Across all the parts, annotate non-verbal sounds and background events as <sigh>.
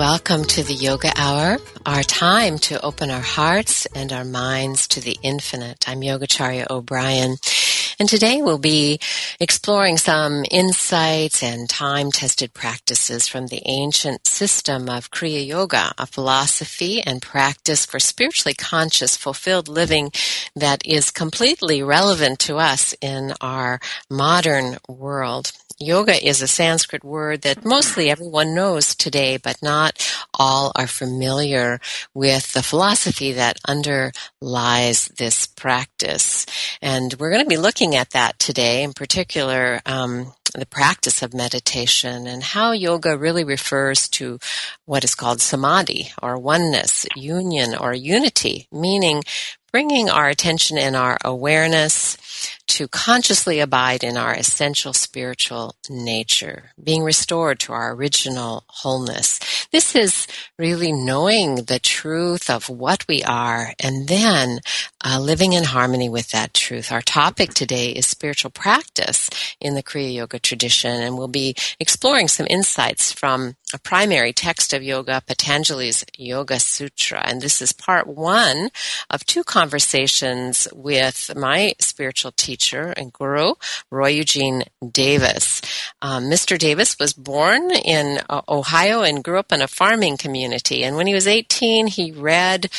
Welcome to the Yoga Hour, our time to open our hearts and our minds to the infinite. I'm Yogacharya O'Brien, and today we'll be exploring some insights and time-tested practices from the ancient system of Kriya Yoga, a philosophy and practice for spiritually conscious, fulfilled living that is completely relevant to us in our modern world. Yoga is a Sanskrit word that mostly everyone knows today, but not all are familiar with the philosophy that underlies this practice. And we're going to be looking at that today, in particular, um, the practice of meditation and how yoga really refers to what is called samadhi or oneness, union or unity, meaning bringing our attention and our awareness to consciously abide in our essential spiritual nature, being restored to our original wholeness. This is really knowing the truth of what we are and then uh, living in harmony with that truth. Our topic today is spiritual practice in the Kriya Yoga tradition, and we'll be exploring some insights from a primary text of yoga, Patanjali's Yoga Sutra. And this is part one of two conversations with my spiritual teacher and guru, Roy Eugene Davis. Um, Mr. Davis was born in uh, Ohio and grew up in a farming community. And when he was 18, he read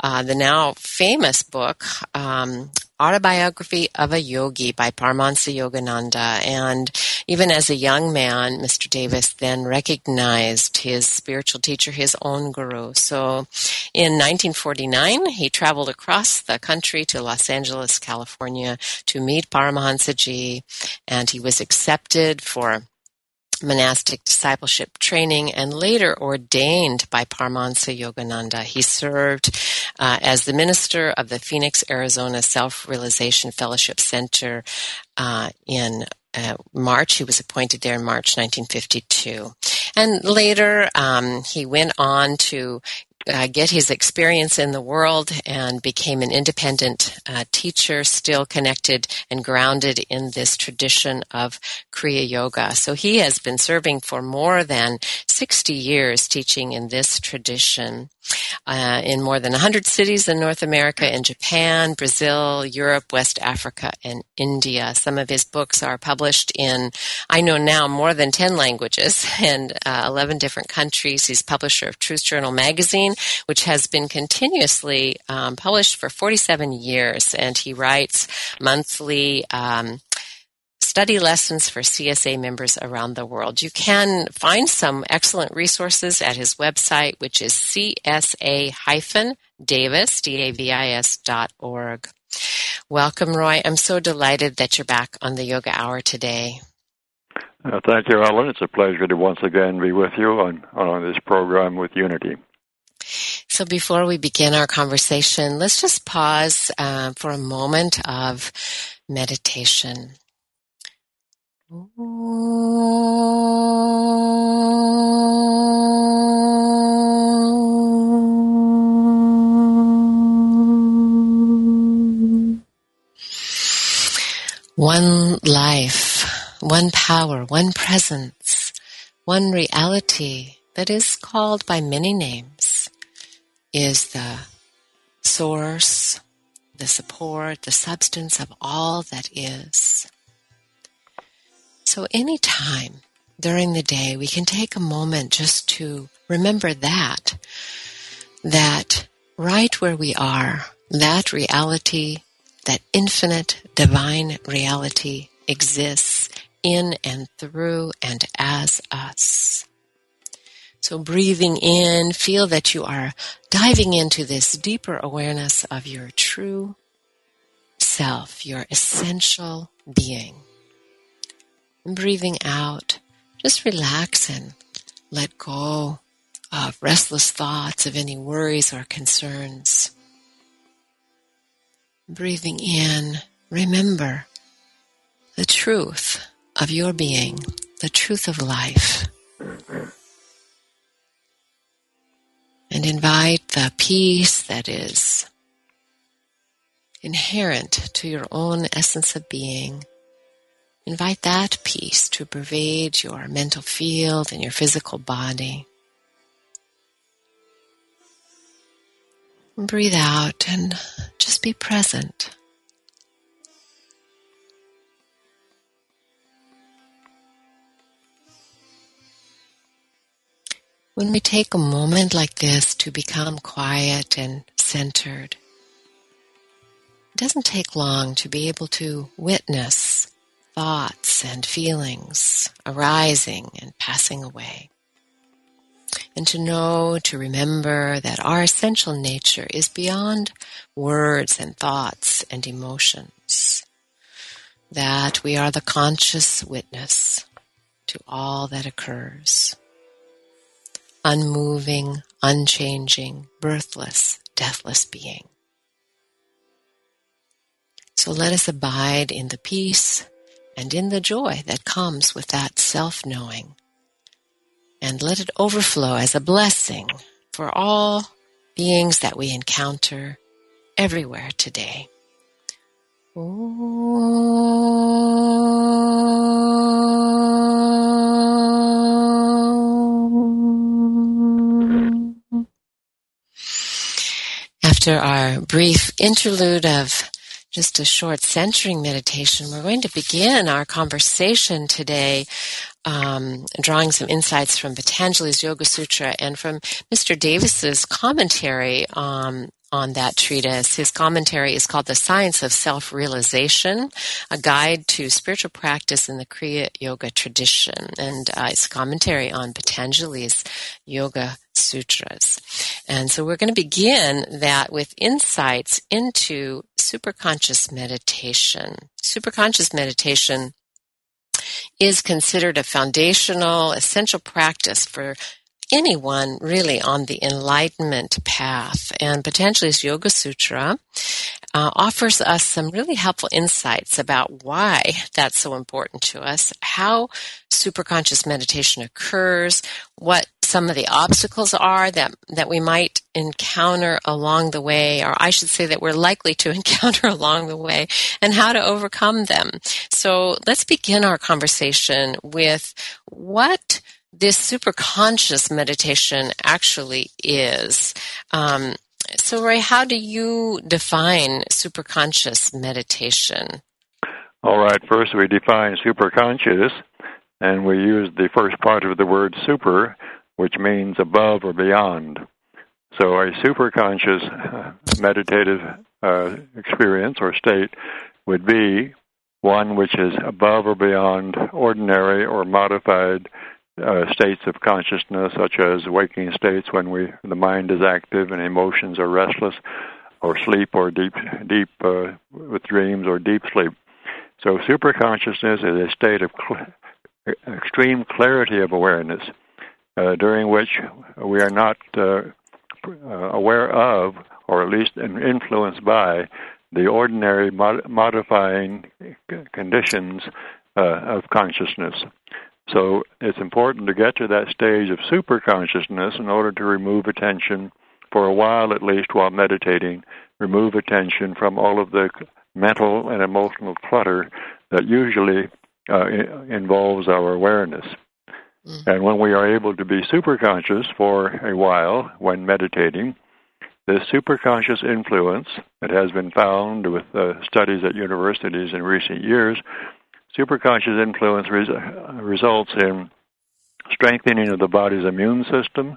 uh, the now famous book, um, Autobiography of a Yogi by Paramahansa Yogananda. And even as a young man, Mr. Davis then recognized his spiritual teacher, his own guru. So in 1949, he traveled across the country to Los Angeles, California to meet Paramahansa Ji, and he was accepted for monastic discipleship training and later ordained by Paramahansa Yogananda. He served uh, as the minister of the Phoenix, Arizona Self-Realization Fellowship Center uh, in uh, March. He was appointed there in March 1952. And later, um, he went on to uh, get his experience in the world and became an independent uh, teacher, still connected and grounded in this tradition of Kriya Yoga. So he has been serving for more than 60 years teaching in this tradition uh, in more than 100 cities in North America and Japan, Brazil, Europe, West Africa, and India. Some of his books are published in, I know now, more than 10 languages <laughs> and uh, 11 different countries. He's publisher of Truth Journal magazine, which has been continuously um, published for 47 years, and he writes monthly um, study lessons for CSA members around the world. You can find some excellent resources at his website, which is csa-davis, D-A-V-I-S dot org. Welcome, Roy. I'm so delighted that you're back on the Yoga Hour today. Uh, thank you, Ellen. It's a pleasure to once again be with you on, on this program with Unity. So before we begin our conversation, let's just pause uh, for a moment of meditation. One life, one power, one presence, one reality that is called by many names is the source, the support, the substance of all that is. So any time during the day, we can take a moment just to remember that, that right where we are, that reality, that infinite divine reality exists in and through and as us. So breathing in, feel that you are diving into this deeper awareness of your true self, your essential being. And breathing out, just relax and let go of restless thoughts, of any worries or concerns. Breathing in, remember the truth of your being, the truth of life. and invite the peace that is inherent to your own essence of being. Invite that peace to pervade your mental field and your physical body. breathe out and just be present. When we take a moment like this to become quiet and centered, it doesn't take long to be able to witness thoughts and feelings arising and passing away. And to know, to remember that our essential nature is beyond words and thoughts and emotions. That we are the conscious witness to all that occurs unmoving, unchanging, birthless, deathless being. So let us abide in the peace and in the joy that comes with that self-knowing. And let it overflow as a blessing for all beings that we encounter everywhere today. after our brief interlude of just a short centering meditation, we're going to begin our conversation today, um, drawing some insights from Patanjali's Yoga Sutra and from Mr. Davis's commentary um, on that treatise. His commentary is called The Science of Self-Realization, a guide to spiritual practice in the Kriya Yoga tradition. And uh, it's commentary on Patanjali's Yoga Sutras. And so we're going to begin that with insights into superconscious meditation. Superconscious meditation is considered a foundational, essential practice for anyone really on the enlightenment path. And potentially Patanjali's Yoga Sutra uh, offers us some really helpful insights about why that's so important to us, how superconscious meditation occurs, what some of the obstacles are that, that we might encounter along the way, or I should say that we're likely to <laughs> encounter along the way, and how to overcome them. So let's begin our conversation with what this superconscious meditation actually is. Um, so, Roy, how do you define superconscious meditation? All right, first we define superconscious, and we use the first part of the word super, which means above or beyond. So, a superconscious uh, meditative uh, experience or state would be one which is above or beyond ordinary or modified uh, states of consciousness, such as waking states when we the mind is active and emotions are restless, or sleep or deep deep uh, with dreams or deep sleep. So superconsciousness is a state of cl- extreme clarity of awareness uh, during which we are not uh, uh aware of, or at least influenced by, the ordinary mod- modifying conditions of consciousness. So it's important to get to that stage of super consciousness in order to remove attention for a while at least while meditating, remove attention from all of the mental and emotional clutter that usually uh, involves our awareness. Mm-hmm. And when we are able to be super conscious for a while when meditating, this superconscious influence that has been found with uh, studies at universities in recent years, superconscious influence res- results in strengthening of the body's immune system,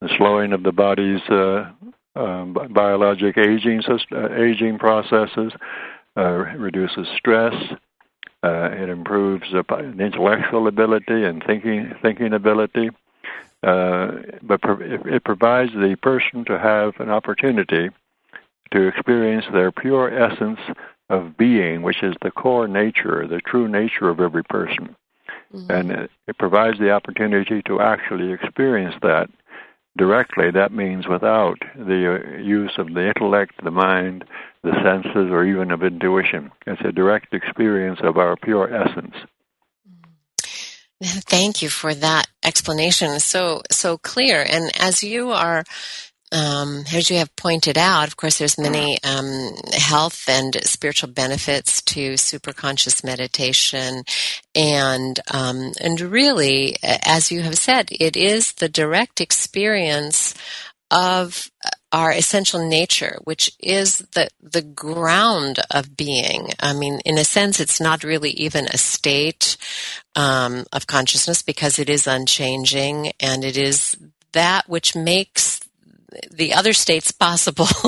the slowing of the body's uh, um, biologic aging uh, aging processes, uh, reduces stress. Uh, it improves the intellectual ability and thinking thinking ability uh, but it provides the person to have an opportunity to experience their pure essence of being, which is the core nature, the true nature of every person. Mm-hmm. And it, it provides the opportunity to actually experience that directly. That means without the uh, use of the intellect, the mind, the senses, or even of intuition. It's a direct experience of our pure essence. <laughs> Thank you for that explanation. So so clear. And as you are um, as you have pointed out, of course, there's many um, health and spiritual benefits to superconscious meditation, and um, and really, as you have said, it is the direct experience of our essential nature, which is the the ground of being. I mean, in a sense, it's not really even a state um, of consciousness because it is unchanging, and it is that which makes the other states possible. <laughs>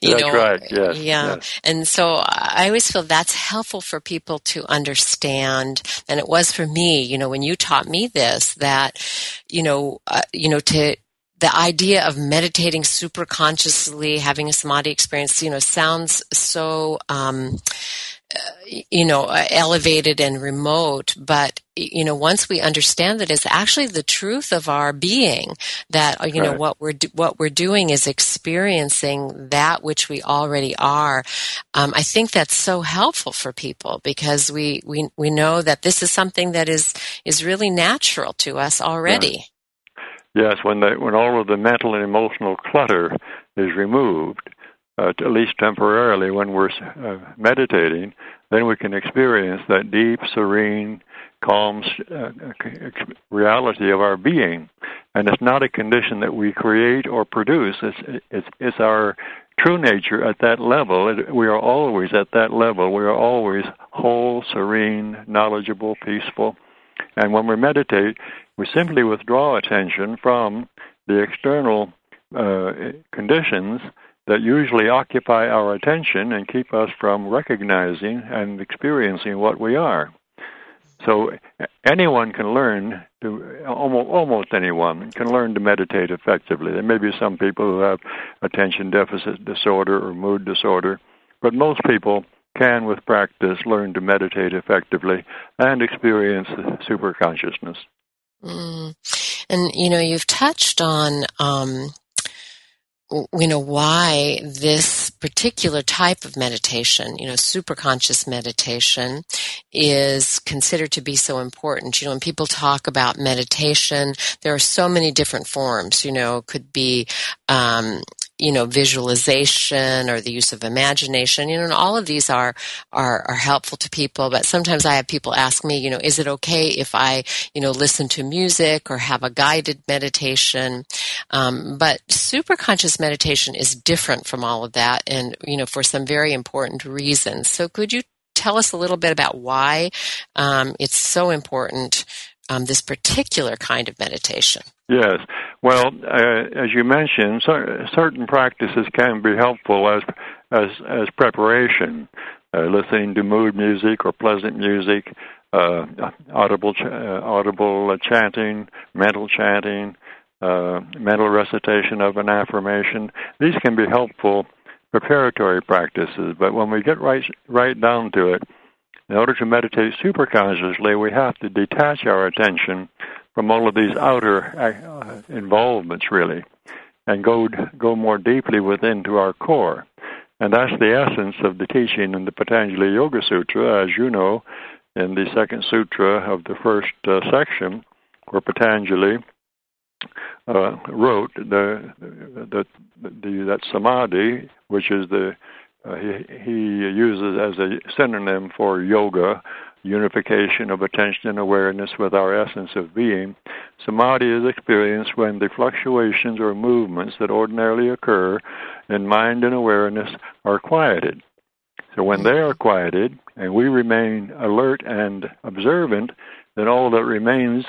you that's know, right. Yes, yeah. Yes. And so I always feel that's helpful for people to understand. And it was for me, you know, when you taught me this, that, you know, uh, you know, to, the idea of meditating super consciously, having a samadhi experience, you know, sounds so, um, you know, uh, elevated and remote, but you know, once we understand that it's actually the truth of our being, that uh, you right. know what we're do- what we're doing is experiencing that which we already are. Um, I think that's so helpful for people because we we we know that this is something that is is really natural to us already. Yes, when the, when all of the mental and emotional clutter is removed, uh, at least temporarily, when we're uh, meditating, then we can experience that deep, serene, calm uh, reality of our being. And it's not a condition that we create or produce. It's it's it's our true nature at that level. We are always at that level. We are always whole, serene, knowledgeable, peaceful. And when we meditate, we simply withdraw attention from the external uh, conditions that usually occupy our attention and keep us from recognizing and experiencing what we are. So anyone can learn to almost almost anyone can learn to meditate effectively. There may be some people who have attention deficit disorder or mood disorder, but most people can, with practice, learn to meditate effectively and experience super consciousness. Mm. And you know, you've touched on um, you know why this particular type of meditation you know superconscious meditation is considered to be so important. You know when people talk about meditation there are so many different forms you know could be um, you know, visualization or the use of imagination, you know, and all of these are, are, are helpful to people. But sometimes I have people ask me, you know, is it okay if I, you know, listen to music or have a guided meditation? Um, but super conscious meditation is different from all of that and, you know, for some very important reasons. So could you tell us a little bit about why um, it's so important, um, this particular kind of meditation? Yes. Well, uh, as you mentioned, certain practices can be helpful as as as preparation. Uh, listening to mood music or pleasant music, uh, audible ch- uh, audible chanting, mental chanting, uh, mental recitation of an affirmation. These can be helpful preparatory practices. But when we get right right down to it, in order to meditate superconsciously, we have to detach our attention from all of these outer uh, involvements, really, and go go more deeply within to our core. And that's the essence of the teaching in the Patanjali Yoga Sutra, as you know, in the second sutra of the first uh, section, where Patanjali uh, wrote the, the, the, that samadhi, which is the uh, he, he uses as a synonym for yoga, unification of attention and awareness with our essence of being. Samadhi is experienced when the fluctuations or movements that ordinarily occur in mind and awareness are quieted. So when they are quieted and we remain alert and observant, then all that remains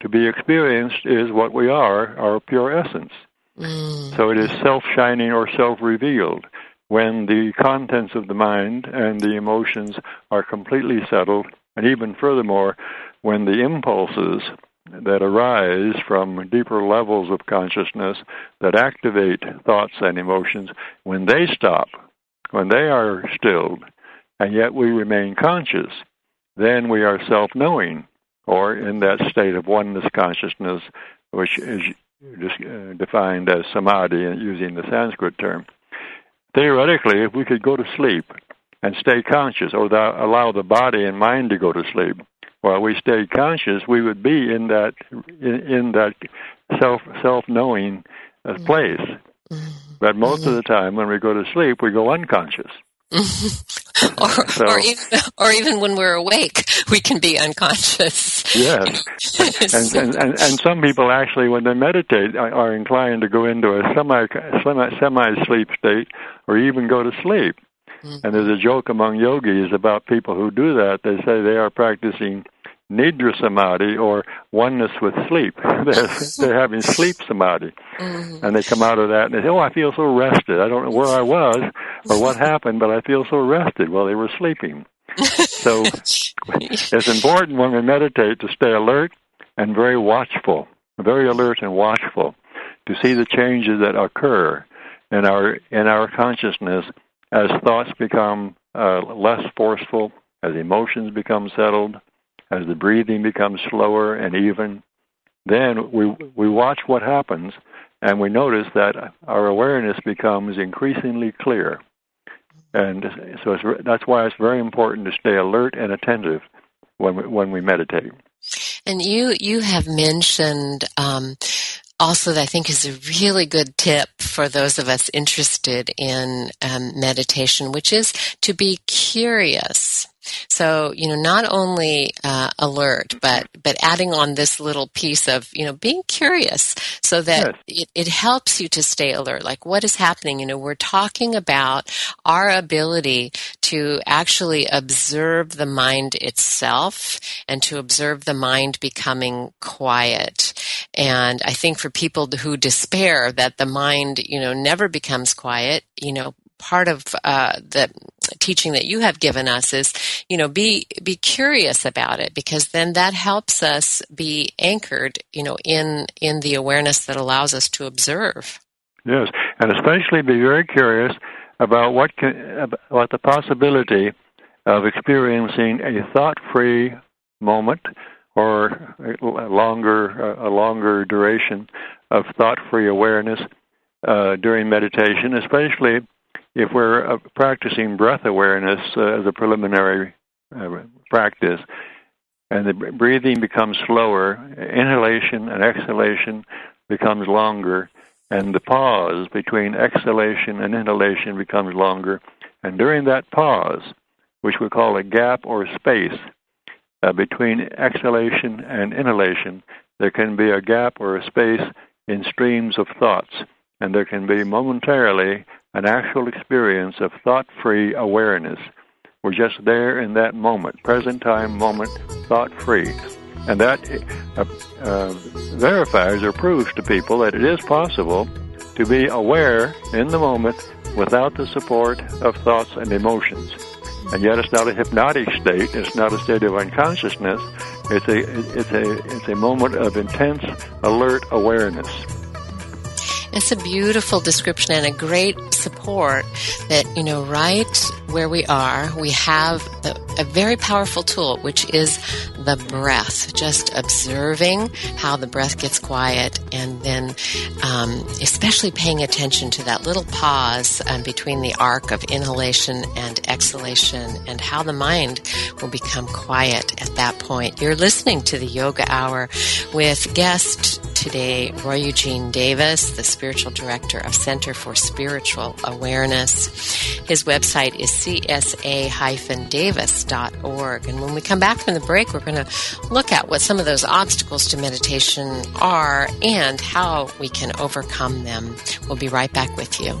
to be experienced is what we are, our pure essence. Mm. So it is self shining or self revealed when the contents of the mind and the emotions are completely settled, and even furthermore, when the impulses that arise from deeper levels of consciousness that activate thoughts and emotions, when they stop, when they are stilled, and yet we remain conscious, then we are self knowing, or in that state of oneness consciousness, which is uh, defined as samadhi using the Sanskrit term. Theoretically, if we could go to sleep and stay conscious, or the, allow the body and mind to go to sleep, while we stayed conscious, we would be in that in, in that self self knowing uh, mm-hmm. place. Mm-hmm. But most mm-hmm. of the time, when we go to sleep, we go unconscious. <laughs> <laughs> or, so, or, even, or even when we're awake, we can be unconscious. Yes, <laughs> and, and, and and some people actually, when they meditate, are inclined to go into a semi semi semi sleep state, or even go to sleep. Mm-hmm. And there's a joke among yogis about people who do that. They say they are practicing nidra samadhi or oneness with sleep. <laughs> they're, they're having sleep samadhi. Mm-hmm. And they come out of that and they say, oh, I feel so rested. I don't know where I was or what happened, but I feel so rested. Well, they were sleeping. so <laughs> it's important when we meditate to stay alert and very watchful, very alert and watchful to see the changes that occur in our in our consciousness as thoughts become uh, less forceful, as emotions become settled, as the breathing becomes slower and even, then we we watch what happens and we notice that our awareness becomes increasingly clear. And so that's why it's very important to stay alert and attentive when we, when we meditate. And you you have mentioned um, also that I think is a really good tip for those of us interested in um, meditation, which is to be curious. So, you know, not only uh, alert, but but adding on this little piece of, you know, being curious so that yes. it, it helps you to stay alert. Like what is happening? You know, we're talking about our ability to actually observe the mind itself and to observe the mind becoming quiet. And I think for people who despair that the mind, you know, never becomes quiet, you know, part of uh, the teaching that you have given us is, you know, be be curious about it because then that helps us be anchored, you know, in in the awareness that allows us to observe. Yes, and especially be very curious about what can about the possibility of experiencing a thought-free moment or a longer a longer duration of thought-free awareness uh, during meditation, especially if we're uh, practicing breath awareness uh, as a preliminary uh, practice, and the breathing becomes slower, inhalation and exhalation becomes longer, and the pause between exhalation and inhalation becomes longer. And during that pause, which we call a gap or space uh, between exhalation and inhalation, there can be a gap or a space in streams of thoughts, and there can be momentarily an actual experience of thought free awareness. We're just there in that moment, present time moment, thought free. And that uh, uh, verifies or proves to people that it is possible to be aware in the moment without the support of thoughts and emotions. And yet it's not a hypnotic state, it's not a state of unconsciousness, it's a, it's a, it's a moment of intense, alert awareness. It's a beautiful description and a great support that, you know, right where we are, we have a, a very powerful tool, which is the breath. Just observing how the breath gets quiet and then um, especially paying attention to that little pause um, between the arc of inhalation and exhalation and how the mind will become quiet at that point. You're listening to the Yoga Hour with guest today, Roy Eugene Davis, the spiritual director of Center for Spiritual Awareness. His website is csa-davis.org. And when we come back from the break, we're going to look at what some of those obstacles to meditation are and how we can overcome them. We'll be right back with you.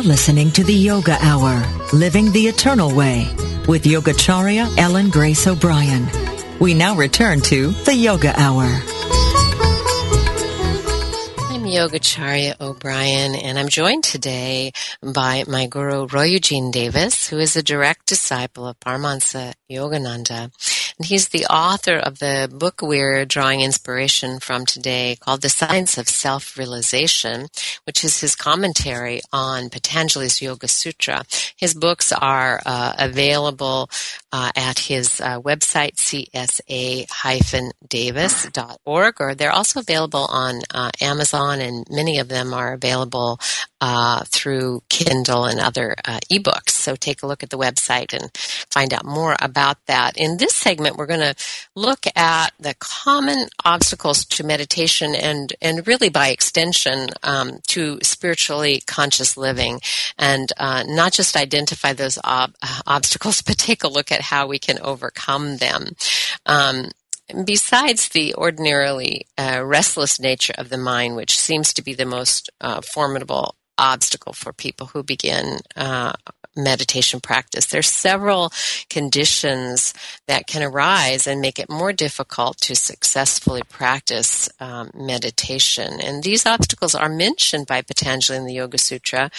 You're listening to the Yoga Hour, Living the Eternal Way, with Yogacharya Ellen Grace O'Brien. We now return to the Yoga Hour. I'm Yogacharya O'Brien, and I'm joined today by my guru, Roy Eugene Davis, who is a direct disciple of Paramahansa Yogananda. And he's the author of the book we're drawing inspiration from today called The Science of Self-Realization, which is his commentary on Patanjali's Yoga Sutra. His books are uh, available uh, at his uh, website, csa-davis.org, or they're also available on uh, Amazon, and many of them are available uh, through Kindle and other uh, ebooks. So take a look at the website and find out more about that. In this segment, we're going to look at the common obstacles to meditation and, and really by extension um, to spiritually conscious living, and uh, not just identify those ob- obstacles, <laughs> but take a look at how we can overcome them. Um, besides the ordinarily uh, restless nature of the mind, which seems to be the most uh, formidable obstacle for people who begin uh, meditation practice. There's several conditions that can arise and make it more difficult to successfully practice um, meditation. And these obstacles are mentioned by Patanjali in the Yoga Sutra.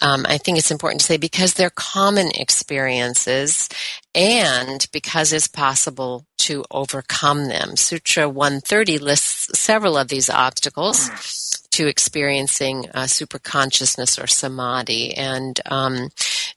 Um, I think it's important to say because they're common experiences and because it's possible to overcome them. Sutra 130 lists several of these obstacles to experiencing uh, super consciousness or samadhi. And um,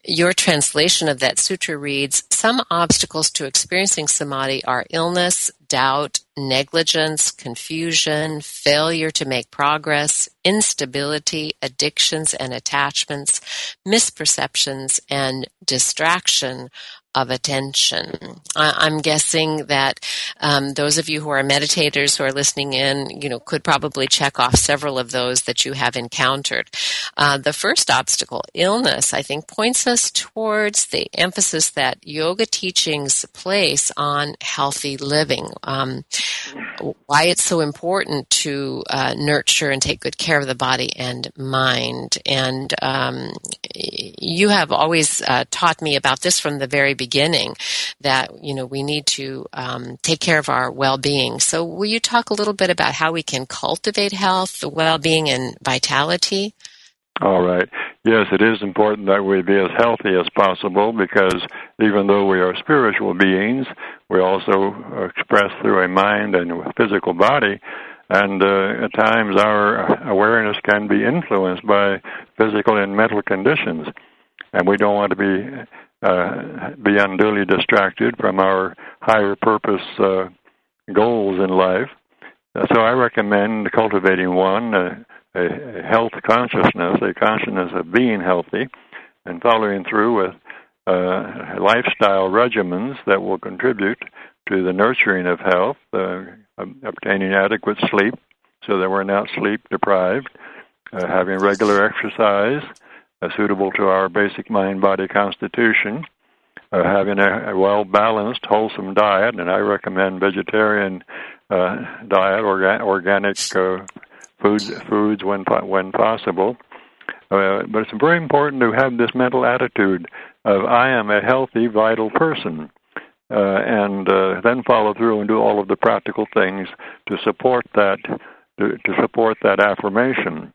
your translation of that sutra reads Some obstacles to experiencing samadhi are illness, doubt, negligence, confusion, failure to make progress, instability, addictions and attachments, misperceptions, and distraction of attention. I'm guessing that um, those of you who are meditators who are listening in, you know, could probably check off several of those that you have encountered. Uh, the first obstacle, illness, I think points us towards the emphasis that yoga teachings place on healthy living. Um, why it's so important to uh, nurture and take good care of the body and mind. And um, you have always uh, taught me about this from the very beginning that you know we need to um, take care of our well-being. So, will you talk a little bit about how we can cultivate health, well-being, and vitality? All right. Yes, it is important that we be as healthy as possible because even though we are spiritual beings, we also express through a mind and a physical body. And uh, at times our awareness can be influenced by physical and mental conditions. And we don't want to be uh, be unduly distracted from our higher purpose uh, goals in life. So I recommend cultivating one. A, health consciousness, a consciousness of being healthy, and following through with uh, lifestyle regimens that will contribute to the nurturing of health, uh, obtaining adequate sleep so that we're not sleep deprived, uh, having regular exercise uh, suitable to our basic mind body constitution, uh, having a, a well balanced, wholesome diet, and I recommend vegetarian uh, diet, orga- organic foods foods when when possible. Uh, but it's very important to have this mental attitude of I am a healthy, vital person, uh, and uh, then follow through and do all of the practical things to support that to, to support that affirmation.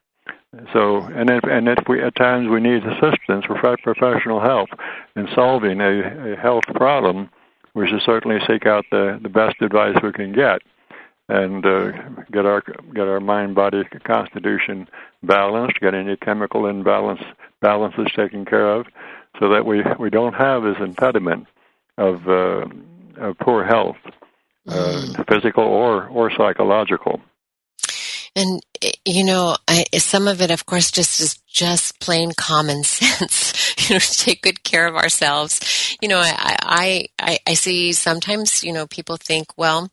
So, and if and if we at times we need assistance professional help in solving a, a health problem, we should certainly seek out the the best advice we can get and uh, get our get our mind body constitution balanced, get any chemical imbalance balances taken care of, so that we we don't have this impediment of, uh, of poor health, uh, mm. physical or or psychological. And you know, I, some of it, of course, just is just plain common <laughs> sense. you know, to take good care of ourselves. You know, I, I, I see sometimes, you know, people think, well,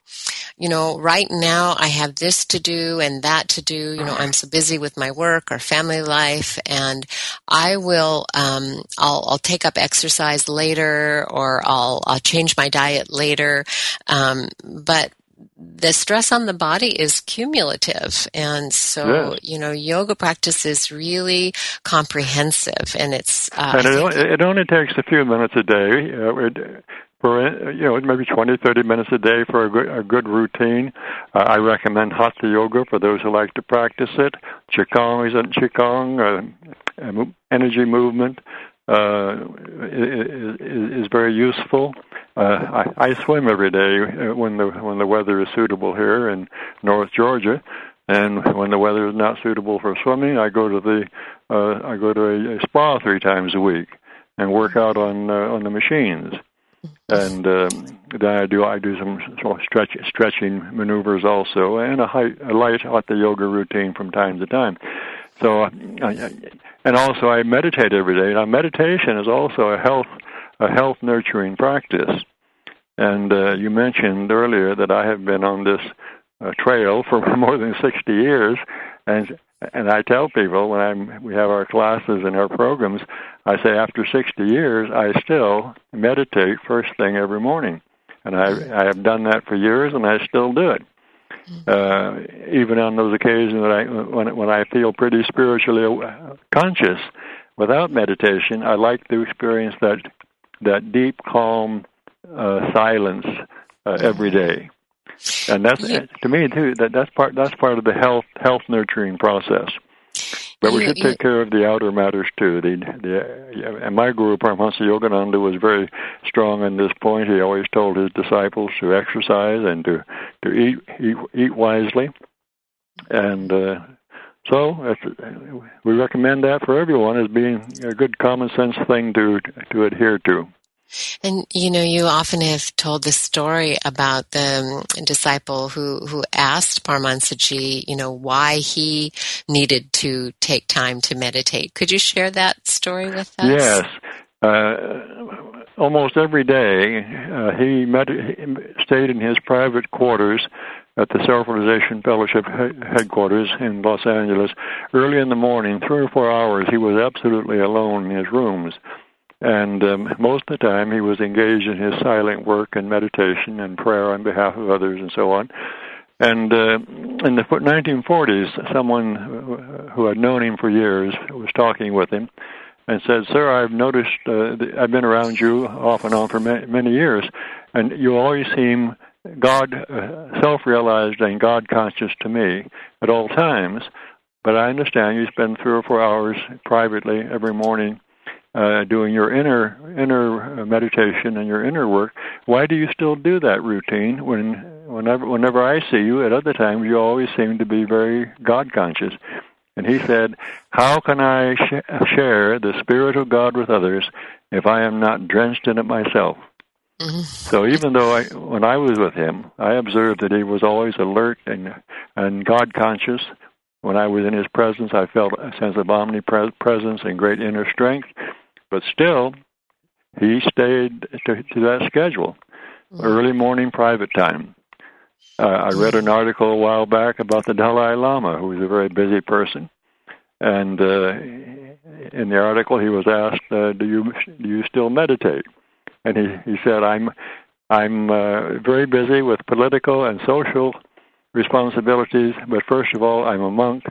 you know, right now I have this to do and that to do. You know, I'm so busy with my work or family life, and I will, um, I'll, I'll take up exercise later, or I'll, I'll change my diet later. Um, but the stress on the body is cumulative. And so, you know, yoga practice is really comprehensive and it's. Uh, and it, only, it only takes a few minutes a day. Uh, for you know maybe 20 30 minutes a day for a good, a good routine uh, i recommend hatha yoga for those who like to practice it qigong is a qigong uh, energy movement is, is very useful uh, I, I swim every day uh, when the when the weather is suitable here in North Georgia, and when the weather is not suitable for swimming, I go to the uh, I go to a, a spa three times a week and work out on uh, on the machines. And um, then I do I do some sort of stretch, stretching maneuvers also, and a, high, a light hatha yoga routine from time to time. So, and also I meditate every day. Now, meditation is also a health a health nurturing practice. And uh, you mentioned earlier that I have been on this uh, trail for <laughs> more than 60 years, and and I tell people when I'm we have our classes and our programs, I say after 60 years, I still meditate first thing every morning, and I I have done that for years, and I still do it. Uh, even on those occasions that I when when I feel pretty spiritually conscious, without meditation, I like to experience that that deep, calm uh, silence uh, every day, and that's yeah. to me too. That that's part that's part of the health health nurturing process. But we should take care of the outer matters too. The, the, and my guru Paramahansa Yogananda was very strong on this point. He always told his disciples to exercise and to to eat eat, eat wisely, and uh, so we recommend that for everyone as being a good common sense thing to to adhere to. And you know, you often have told the story about the um, disciple who who asked Paramahansaji, you know, why he needed to take time to meditate. Could you share that story with us? Yes. Uh, almost every day, uh, he, stayed in his private quarters at the Self Realization Fellowship headquarters in Los Angeles. Early in the morning, three or four hours, he was absolutely alone in his rooms. And um, most of the time, he was engaged in his silent work and meditation and prayer on behalf of others and so on. And uh, in the 1940s, someone who had known him for years was talking with him and said, "Sir, I've noticed uh, I've been around you off and on for many, many years, and you always seem God uh, self-realized and God conscious to me at all times. But I understand you spend three or four hours privately every morning." Uh, doing your inner inner meditation and your inner work. Why do you still do that routine when whenever whenever I see you at other times you always seem to be very God conscious? And he said, "How can I sh- share the spirit of God with others if I am not drenched in it myself?" Mm-hmm. So even though I, when I was with him, I observed that he was always alert and and God conscious. When I was in his presence, I felt a sense of omnipresence and great inner strength. But still, he stayed to, to that schedule, mm-hmm. early morning private time. Uh, I read an article a while back about the Dalai Lama, who was a very busy person, and uh, in the article he was asked, uh, "Do you do you still meditate?" And he he said, "I'm I'm uh, very busy with political and social responsibilities, but first of all, I'm a monk,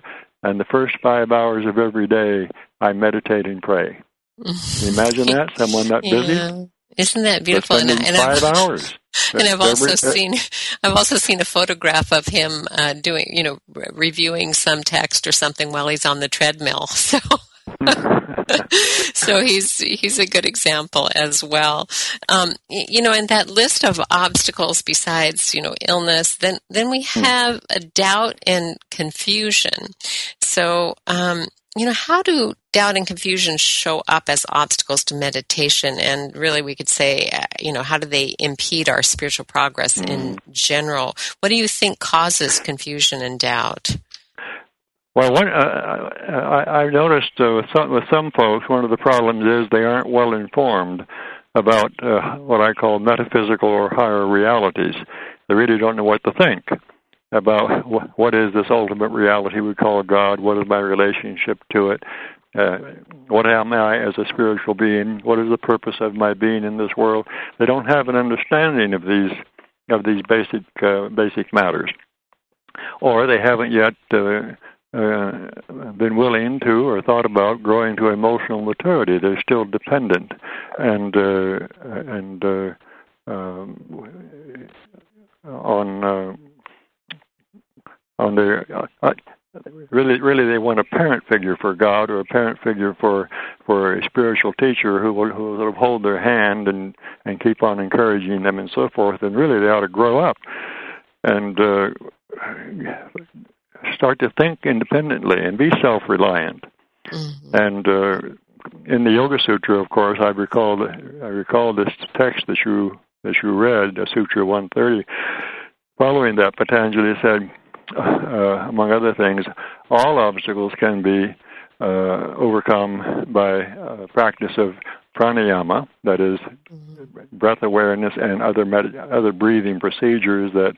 and the first five hours of every day I meditate and pray." Can <laughs> you imagine that someone that busy. Yeah. Isn't that beautiful? And, and 5 I've, <laughs> hours. And I've also every, seen, I've also seen a photograph of him uh, doing, you know, reviewing some text or something while he's on the treadmill. <laughs> So, <laughs> so he's he's a good example as well. Um, you know, in that list of obstacles besides you know illness, then then we hmm. have a doubt and confusion. So, um, you know, how do doubt and confusion show up as obstacles to meditation? And really, we could say, uh, you know, how do they impede our spiritual progress mm. in general? What do you think causes confusion and doubt? Well, one, uh, I, I've noticed uh, with, some, with some folks, one of the problems is they aren't well informed about uh, what I call metaphysical or higher realities. They really don't know what to think about what is this ultimate reality we call God, what is my relationship to it, uh, what am I as a spiritual being, what is the purpose of my being in this world. They don't have an understanding of these of these basic uh, basic matters, or they haven't yet. Uh, uh, been willing to or thought about growing to emotional maturity. They're still dependent, and uh, and uh, um, on uh, on their uh, really really they want a parent figure for God or a parent figure for for a spiritual teacher who will who will sort of hold their hand and and keep on encouraging them and so forth. And really they ought to grow up. And uh, start to think independently and be self-reliant mm-hmm. and uh, in the Yoga Sutra of course I recall I recall this text that you that you read Sutra 130 following that Patanjali said uh, among other things, all obstacles can be uh, overcome by uh, practice of pranayama, that is, mm-hmm. breath awareness and other med- other breathing procedures that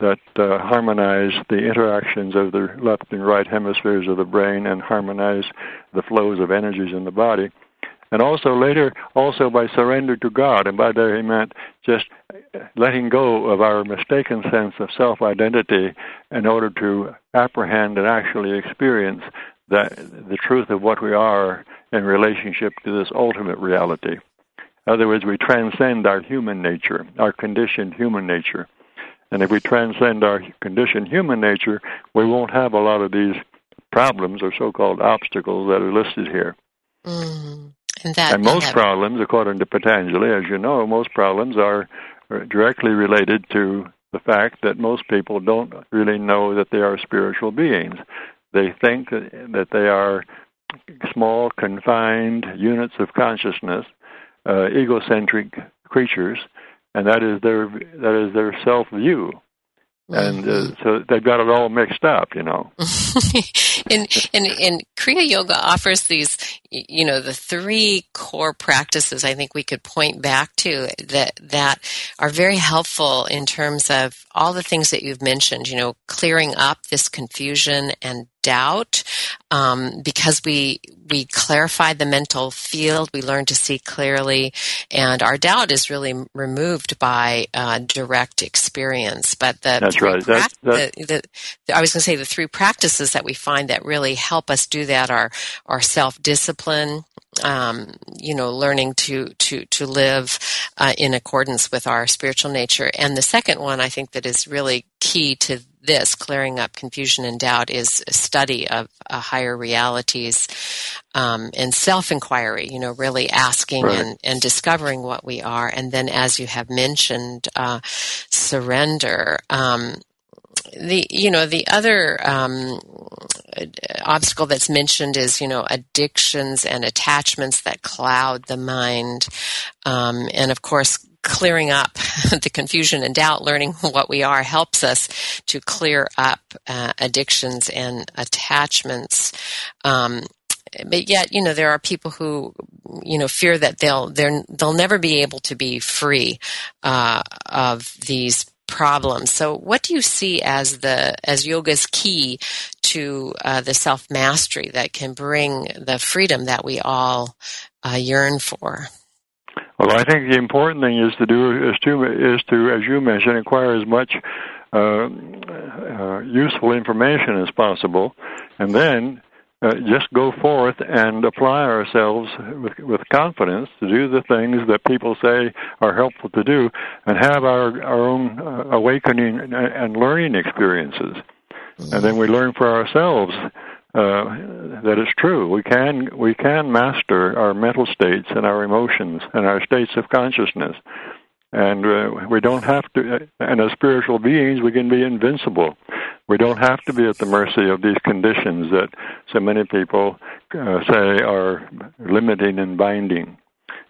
that uh, harmonize the interactions of the left and right hemispheres of the brain and harmonize the flows of energies in the body and also later also by surrender to God. And by that he meant just letting go of our mistaken sense of self identity in order to apprehend and actually experience that the truth of what we are in relationship to this ultimate reality. In other words, we transcend our human nature, our conditioned human nature. And if we transcend our conditioned human nature, we won't have a lot of these problems or so called obstacles that are listed here. Mm. And, that, and most problems, according to Patanjali, as you know, most problems are directly related to the fact that most people don't really know that they are spiritual beings. They think that they are small, confined units of consciousness, uh, egocentric creatures, and that is their that is their self view and uh, mm-hmm. so they've got it all mixed up, you know. <laughs> and, and and Kriya Yoga offers these, you know, the three core practices. I think we could point back to that that are very helpful in terms of all the things that you've mentioned. You know, clearing up this confusion and doubt um, because we we clarified the mental field we learn to see clearly and our doubt is really removed by uh, direct experience but the that's right pra- The, the, the, i was going to say the three practices that we find that really help us do that are are self-discipline um, you know, learning to to to live uh, in accordance with our spiritual nature. And the second one, I think, that is really key to this clearing up confusion and doubt is a study of uh, higher realities um, and self inquiry. You know, really asking right. and, and discovering what we are, and then, as you have mentioned, uh, surrender. Um, the you know the other um, obstacle that's mentioned is you know addictions and attachments that cloud the mind, um, and of course clearing up <laughs> the confusion and doubt, learning what we are helps us to clear up uh, addictions and attachments. Um, but yet, you know, there are people who, you know, fear that they'll they'll never be able to be free uh, of these problems. So, what do you see as the as yoga's key to uh, the self mastery that can bring the freedom that we all uh, yearn for? Well, I think the important thing is to do is to is to, as you mentioned, acquire as much uh, uh, useful information as possible, and then uh, just go forth and apply ourselves with, with confidence to do the things that people say are helpful to do, and have our our own uh, awakening and learning experiences, and then we learn for ourselves uh, that it's true. We can we can master our mental states and our emotions and our states of consciousness, and uh, we don't have to. Uh, and as spiritual beings, we can be invincible. We don't have to be at the mercy of these conditions that so many people uh, say are limiting and binding.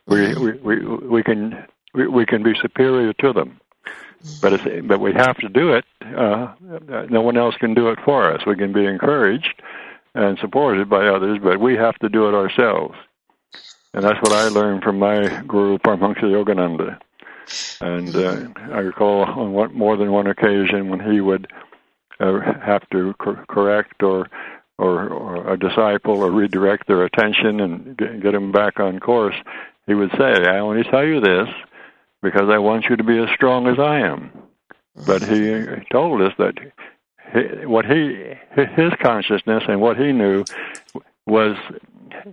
We we we, we can we, we can be superior to them but it's, but we have to do it. Uh, no one else can do it for us. We can be encouraged, and supported by others, but we have to do it ourselves. And that's what I learned from my guru, Paramahansa Yogananda. And uh, I recall on more than one occasion when he would uh, have to cor- correct or, or, or a disciple or redirect their attention and get, get them back on course, he would say, I only tell you this because I want you to be as strong as I am. But he <laughs> told us that what he his consciousness and what he knew was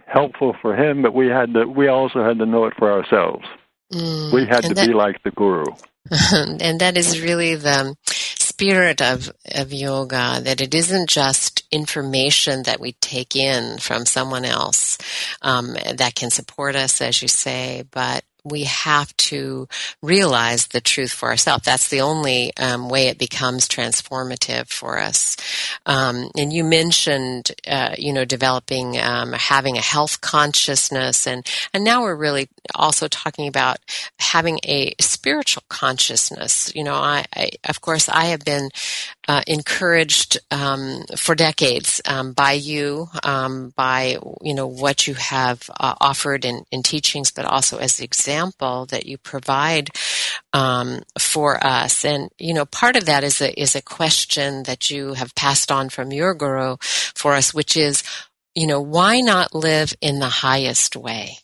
helpful for him, but we had to we also had to know it for ourselves. Mm, we had to that, be like the guru. <laughs> and that is really the spirit of of yoga that it isn't just information that we take in from someone else um, that can support us, as you say, but we have to realize the truth for ourselves. That's the only um, way it becomes transformative for us. Um, and you mentioned, uh, you know, developing, um, having a health consciousness, and and now we're really also talking about having a spiritual consciousness. You know, I, I of course I have been uh, encouraged um, for decades um, by you, um, by you know what you have uh, offered in, in teachings, but also as the that you provide um, for us. And you know, part of that is a is a question that you have passed on from your guru for us, which is, you know, why not live in the highest way?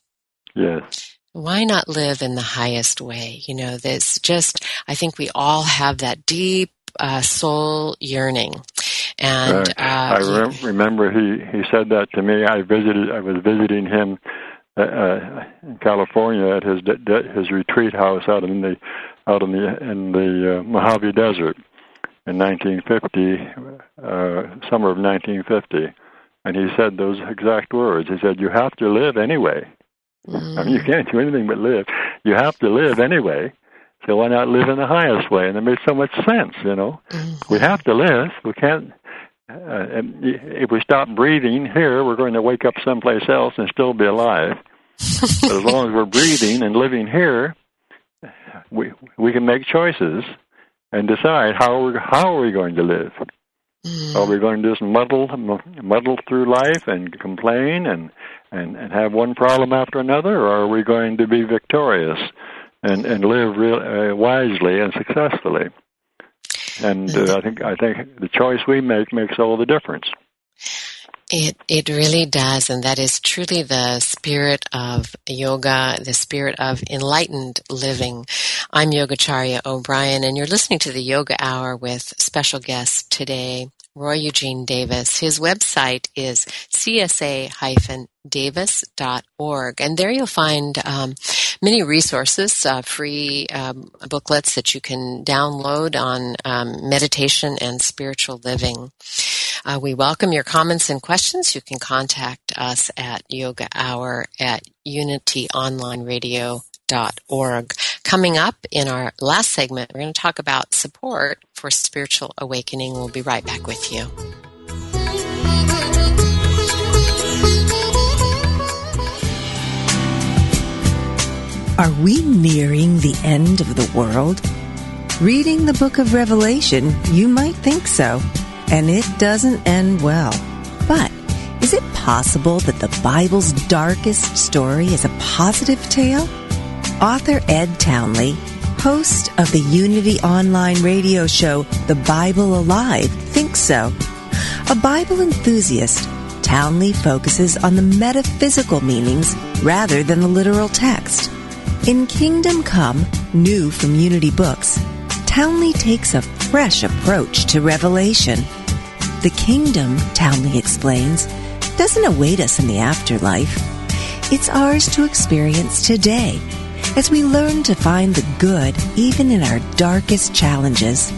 Yes why not live in the highest way? You know, there's just, I think we all have that deep uh, soul yearning. And right. uh, I re- remember he he said that to me. I visited. I was visiting him uh, uh, in California at his de- de- his retreat house out in the out in the in the uh, Mojave Desert in 1950, uh, summer of 1950, and he said those exact words. He said, "You have to live anyway. Mm-hmm. I mean, you can't do anything but live. You have to live anyway." So why not live in the highest way? And it made so much sense, you know. Mm-hmm. We have to live. We can't uh, if we stop breathing here, we're going to wake up someplace else and still be alive. but as long as we're breathing and living here, we we can make choices and decide how we how are we going to live. Mm. Are we going to just muddle muddle through life and complain and, and and have one problem after another, or are we going to be victorious and and live real uh, wisely and successfully? And uh, I think I think the choice we make makes all the difference. It it really does, and that is truly the spirit of yoga, the spirit of enlightened living. I'm Yogacharya O'Brien, and you're listening to the Yoga Hour with special guest today, Roy Eugene Davis. His website is csa-davis.org, and there you'll find um, many resources, uh, free um, booklets that you can download on um, meditation and spiritual living. Uh, we welcome your comments and questions. You can contact us at yoga hour at unityonlineradio.org. Coming up in our last segment, we're going to talk about support for spiritual awakening. We'll be right back with you. Are we nearing the end of the world? Reading the book of Revelation, you might think so, and it doesn't end well. But is it possible that the Bible's darkest story is a positive tale? Author Ed Townley, host of the Unity online radio show The Bible Alive, thinks so. A Bible enthusiast, Townley focuses on the metaphysical meanings rather than the literal text. In Kingdom Come, new from Unity Books, Townley takes a fresh approach to Revelation. The kingdom, Townley explains, doesn't await us in the afterlife. It's ours to experience today as we learn to find the good even in our darkest challenges.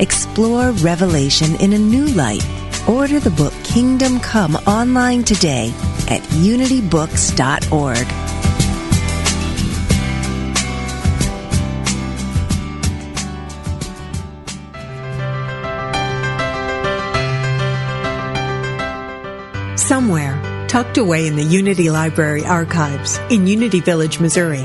Explore Revelation in a new light. Order the book Kingdom Come online today at unitybooks.org. Somewhere, tucked away in the Unity Library archives in Unity Village, Missouri,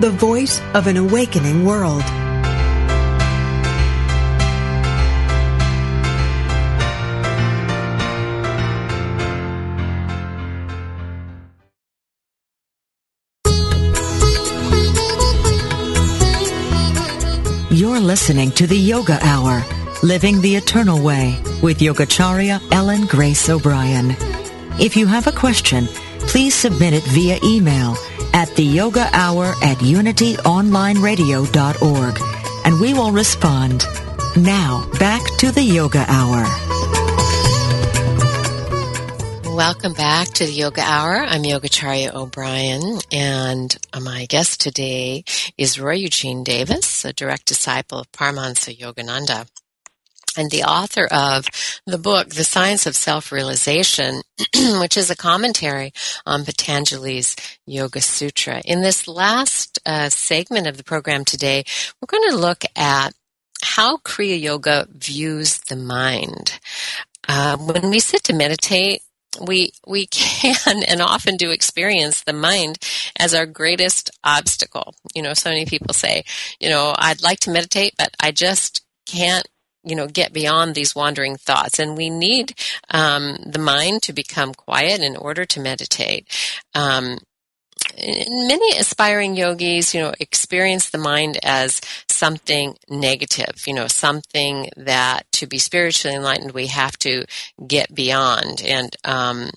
the voice of an awakening world. You're listening to the Yoga Hour, Living the Eternal Way with Yogacharya Ellen Grace O'Brien. If you have a question, please submit it via email at the yoga hour at unityonlineradio.org and we will respond. Now, back to the yoga hour. Welcome back to the Yoga Hour. I'm Yogacharya O'Brien, and my guest today is Roy Eugene Davis, a direct disciple of Paramahansa Yogananda. And the author of the book, The Science of Self-Realization, <clears throat> which is a commentary on Patanjali's Yoga Sutra. In this last uh, segment of the program today, we're going to look at how Kriya Yoga views the mind. Uh, when we sit to meditate, we we <laughs> can and often do experience the mind as our greatest obstacle. You know, so many people say, you know, I'd like to meditate, but I just can't you know get beyond these wandering thoughts and we need um, the mind to become quiet in order to meditate um, many aspiring yogis, you know, experience the mind as something negative, you know, something that to be spiritually enlightened we have to get beyond. And um,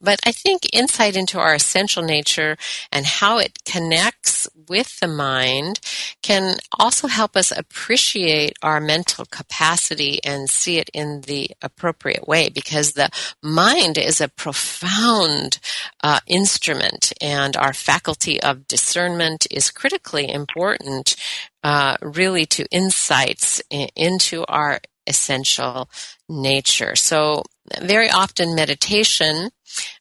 but I think insight into our essential nature and how it connects with the mind can also help us appreciate our mental capacity and see it in the appropriate way because the mind is a profound uh, instrument and our faculty of discernment is critically important uh, really to insights into our essential nature. So very often meditation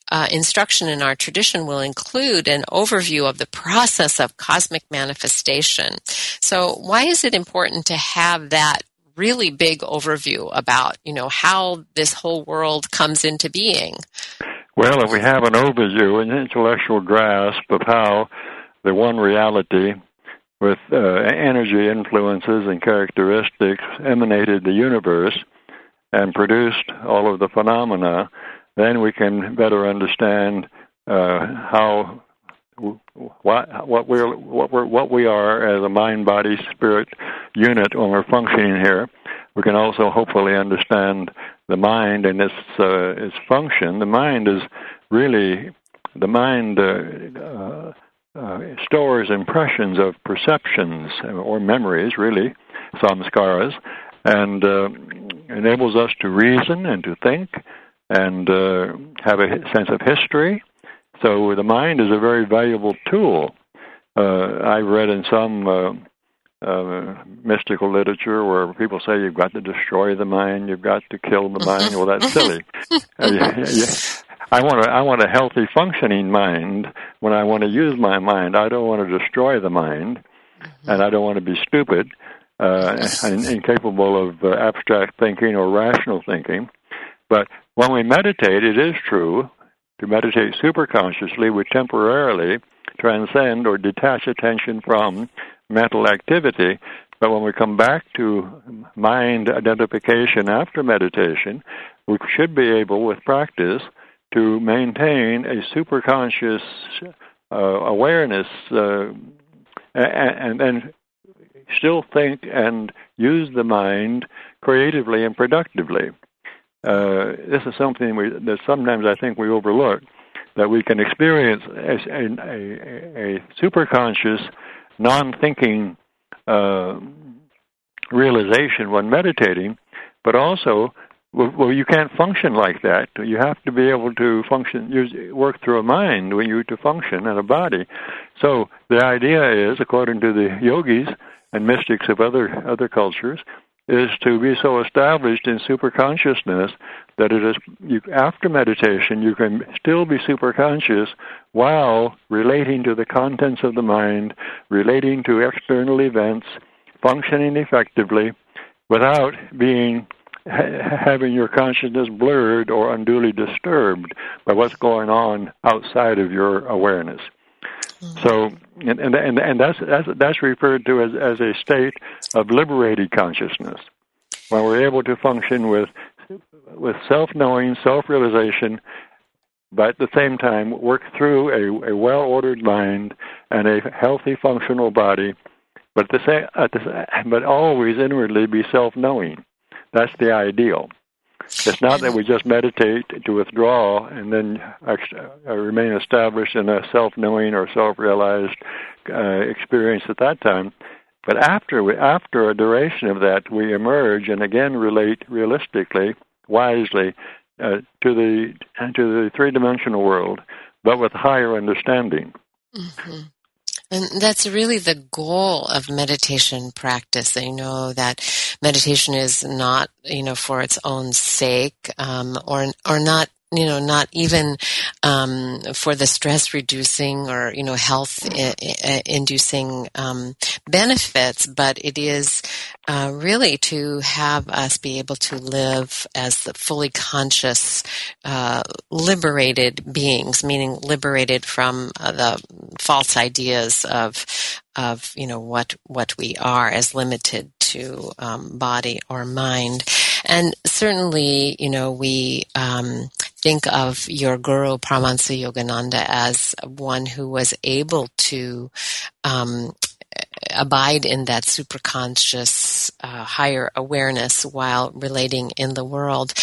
uh, instruction in our tradition will include an overview of the process of cosmic manifestation. So why is it important to have that really big overview about, you know, how this whole world comes into being? Well, if we have an overview, an intellectual grasp of how the one reality with uh, energy influences and characteristics emanated the universe and produced all of the phenomena, then we can better understand uh, how what what we're what we're what we are as a mind body spirit unit when we're functioning here. We can also hopefully understand the mind and its uh, its function. The mind is really the mind uh, uh, uh, stores impressions of perceptions or memories, really, samskaras, and uh, enables us to reason and to think and uh, have a sense of history. So the mind is a very valuable tool. Uh, I've read in some uh, uh, mystical literature where people say you've got to destroy the mind, you've got to kill the mind. well, that's <laughs> silly. I want a, I want a healthy, functioning mind when I want to use my mind. I don't want to destroy the mind, mm-hmm. and I don't want to be stupid uh, and incapable of uh, abstract thinking or rational thinking. But when we meditate, it is true to meditate superconsciously, we temporarily transcend or detach attention from mental activity. But when we come back to mind identification after meditation, we should be able, with practice, to maintain a superconscious uh, awareness uh, and then still think and use the mind creatively and productively. Uh, this is something we, that sometimes I think we overlook, that we can experience a, a, a superconscious, non-thinking uh, realization when meditating, but also well, you can't function like that. You have to be able to function, use, work through a mind when you to function and a body. So the idea is, according to the yogis and mystics of other other cultures, is to be so established in superconsciousness that it is you, after meditation you can still be superconscious while relating to the contents of the mind, relating to external events, functioning effectively without being having your consciousness blurred or unduly disturbed by what's going on outside of your awareness. Mm-hmm. So, and, and and and that's that's that's referred to as as a state of liberated consciousness, when we're able to function with with self-knowing, self-realization, but at the same time work through a, a well-ordered mind and a healthy, functional body, but at the same, at the, but always inwardly be self-knowing. That's the ideal. It's not that we just meditate to withdraw and then uh, remain established in a self-knowing or self-realized uh, experience at that time. But after we, after a duration of that, we emerge and again relate realistically, wisely, uh, to the to the three-dimensional world, but with higher understanding. Mm-hmm. And that's really the goal of meditation practice. I know that meditation is not, you know, for its own sake, um, or or not you know, not even um, for the stress reducing or you know health I- I- inducing um, benefits, but it is uh, really to have us be able to live as the fully conscious, uh, liberated beings, meaning liberated from uh, the false ideas of of you know what what we are as limited to um, body or mind. And certainly, you know, we um, think of your guru Paramahansa Yogananda as one who was able to um, abide in that superconscious uh, higher awareness while relating in the world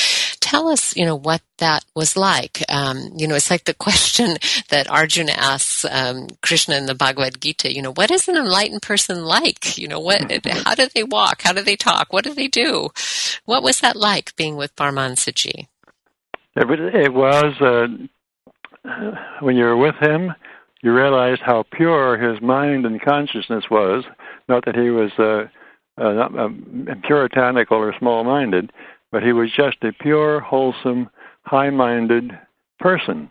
tell us, you know, what that was like. Um, you know, it's like the <laughs> question that Arjuna asks um, Krishna in the Bhagavad Gita. You know, what is an enlightened person like? You know, what? <laughs> How do they walk? How do they talk? What do they do? What was that like being with Paramahansaji? It was uh, when you were with him. You realized how pure his mind and consciousness was. Not that he was uh, uh, puritanical or small-minded, but he was just a pure, wholesome, high-minded person,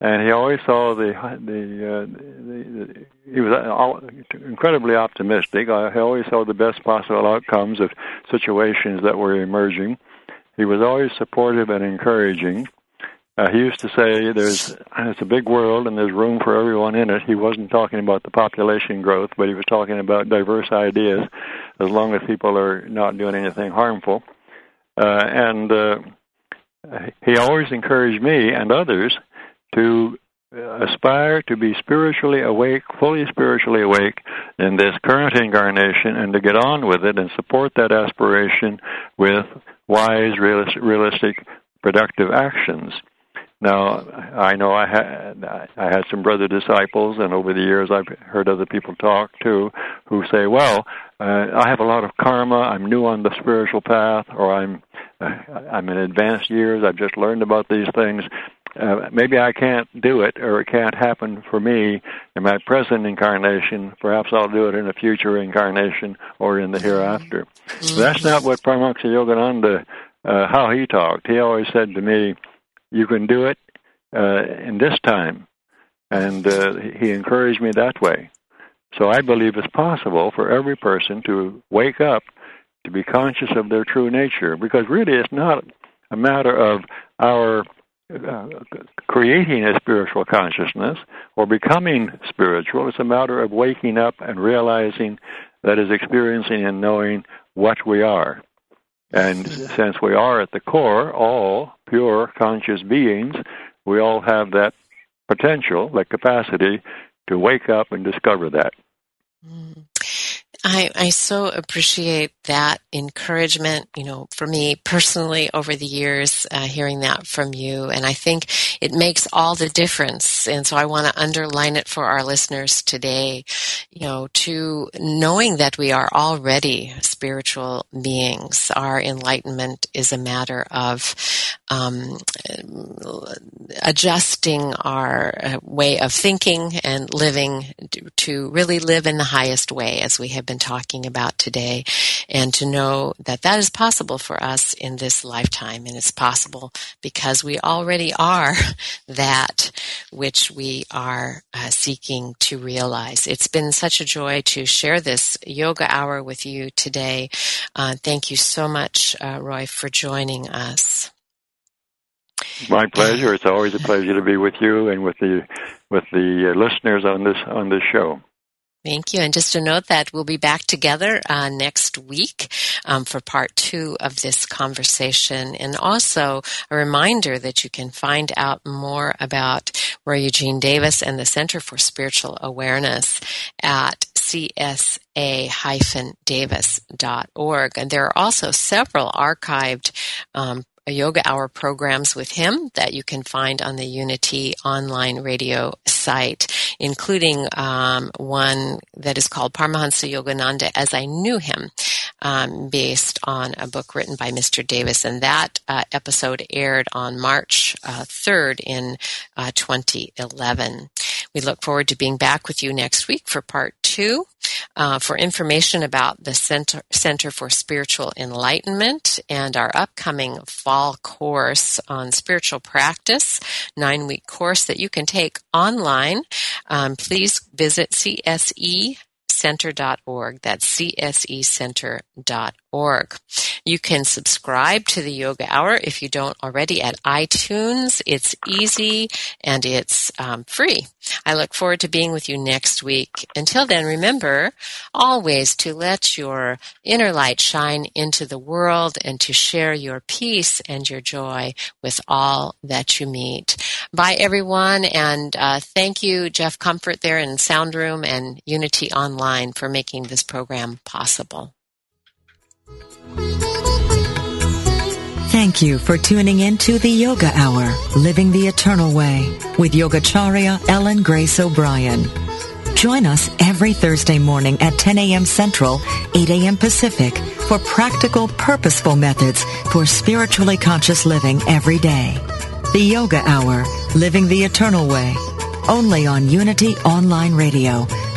and he always saw the the, uh, the, the he was incredibly optimistic. Uh, he always saw the best possible outcomes of situations that were emerging. He was always supportive and encouraging. Uh, he used to say, "There's it's a big world and there's room for everyone in it." He wasn't talking about the population growth, but he was talking about diverse ideas, as long as people are not doing anything harmful. Uh, and uh, he always encouraged me and others to aspire to be spiritually awake, fully spiritually awake in this current incarnation, and to get on with it and support that aspiration with wise, realistic, productive actions. Now, I know I had I had some brother disciples, and over the years I've heard other people talk too, who say, "Well, uh, I have a lot of karma. I'm new on the spiritual path, or I'm uh, I'm in advanced years. I've just learned about these things. Uh, maybe I can't do it, or it can't happen for me in my present incarnation. Perhaps I'll do it in a future incarnation or in the hereafter." Mm-hmm. That's not what Paramahansa Yogananda uh, how he talked. He always said to me you can do it uh, in this time. And uh, he encouraged me that way. So I believe it's possible for every person to wake up to be conscious of their true nature because really it's not a matter of our uh, creating a spiritual consciousness or becoming spiritual. It's a matter of waking up and realizing that is experiencing and knowing what we are. And since we are at the core all pure conscious beings, we all have that potential, that capacity to wake up and discover that. Mm. I, I so appreciate that encouragement, you know, for me personally over the years, uh, hearing that from you. And I think it makes all the difference. And so I want to underline it for our listeners today, you know, to knowing that we are already spiritual beings. Our enlightenment is a matter of um, adjusting our uh, way of thinking and living to really live in the highest way as we have been talking about today and to know that that is possible for us in this lifetime and it's possible because we already are <laughs> that which we are uh, seeking to realize. It's been such a joy to share this yoga hour with you today. Uh, thank you so much, uh, Roy, for joining us. My pleasure. It's always a pleasure to be with you and with the with the uh, listeners on this on this show. Thank you. And just to note that we'll be back together uh, next week um, for part two of this conversation. And also a reminder that you can find out more about Roy Eugene Davis and the Center for Spiritual Awareness at csa-davis.org. And there are also several archived um, yoga hour programs with him that you can find on the Unity online radio site, including um, one that is called Paramahansa Yogananda as I Knew Him, um, based on a book written by Mr. Davis. And that uh, episode aired on March uh, 3rd in uh, 2011. We look forward to being back with you next week for part two. Uh, for information about the Center, Center for Spiritual Enlightenment and our upcoming fall course on spiritual practice, nine week course that you can take online, um, please visit CSE csecenter.org. That's csecenter.org. You can subscribe to the Yoga Hour if you don't already at iTunes. It's easy and it's um, free. I look forward to being with you next week. Until then, remember always to let your inner light shine into the world and to share your peace and your joy with all that you meet. Bye, everyone, and uh, thank you, Jeff Comfort, there in Sound Room and Unity Online for making this program possible. Thank you for tuning in to the Yoga Hour, Living the Eternal Way, with Yogacharya Ellen Grace O'Brien. Join us every Thursday morning at 10 a.m. Central, 8 a.m. Pacific for practical, purposeful methods for spiritually conscious living every day. The Yoga Hour, Living the Eternal Way, only on Unity Online Radio,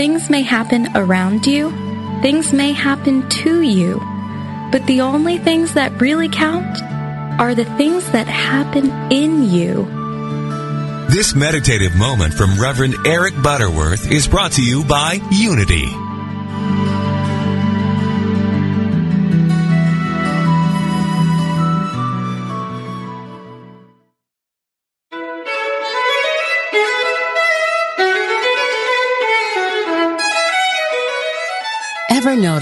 Things may happen around you, things may happen to you, but the only things that really count are the things that happen in you. This meditative moment from Reverend Eric Butterworth is brought to you by Unity.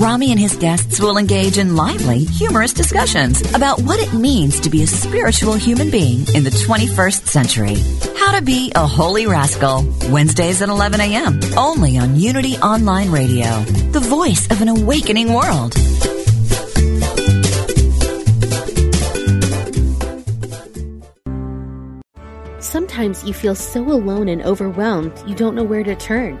Rami and his guests will engage in lively, humorous discussions about what it means to be a spiritual human being in the 21st century. How to be a holy rascal. Wednesdays at 11 a.m. Only on Unity Online Radio, the voice of an awakening world. Sometimes you feel so alone and overwhelmed you don't know where to turn.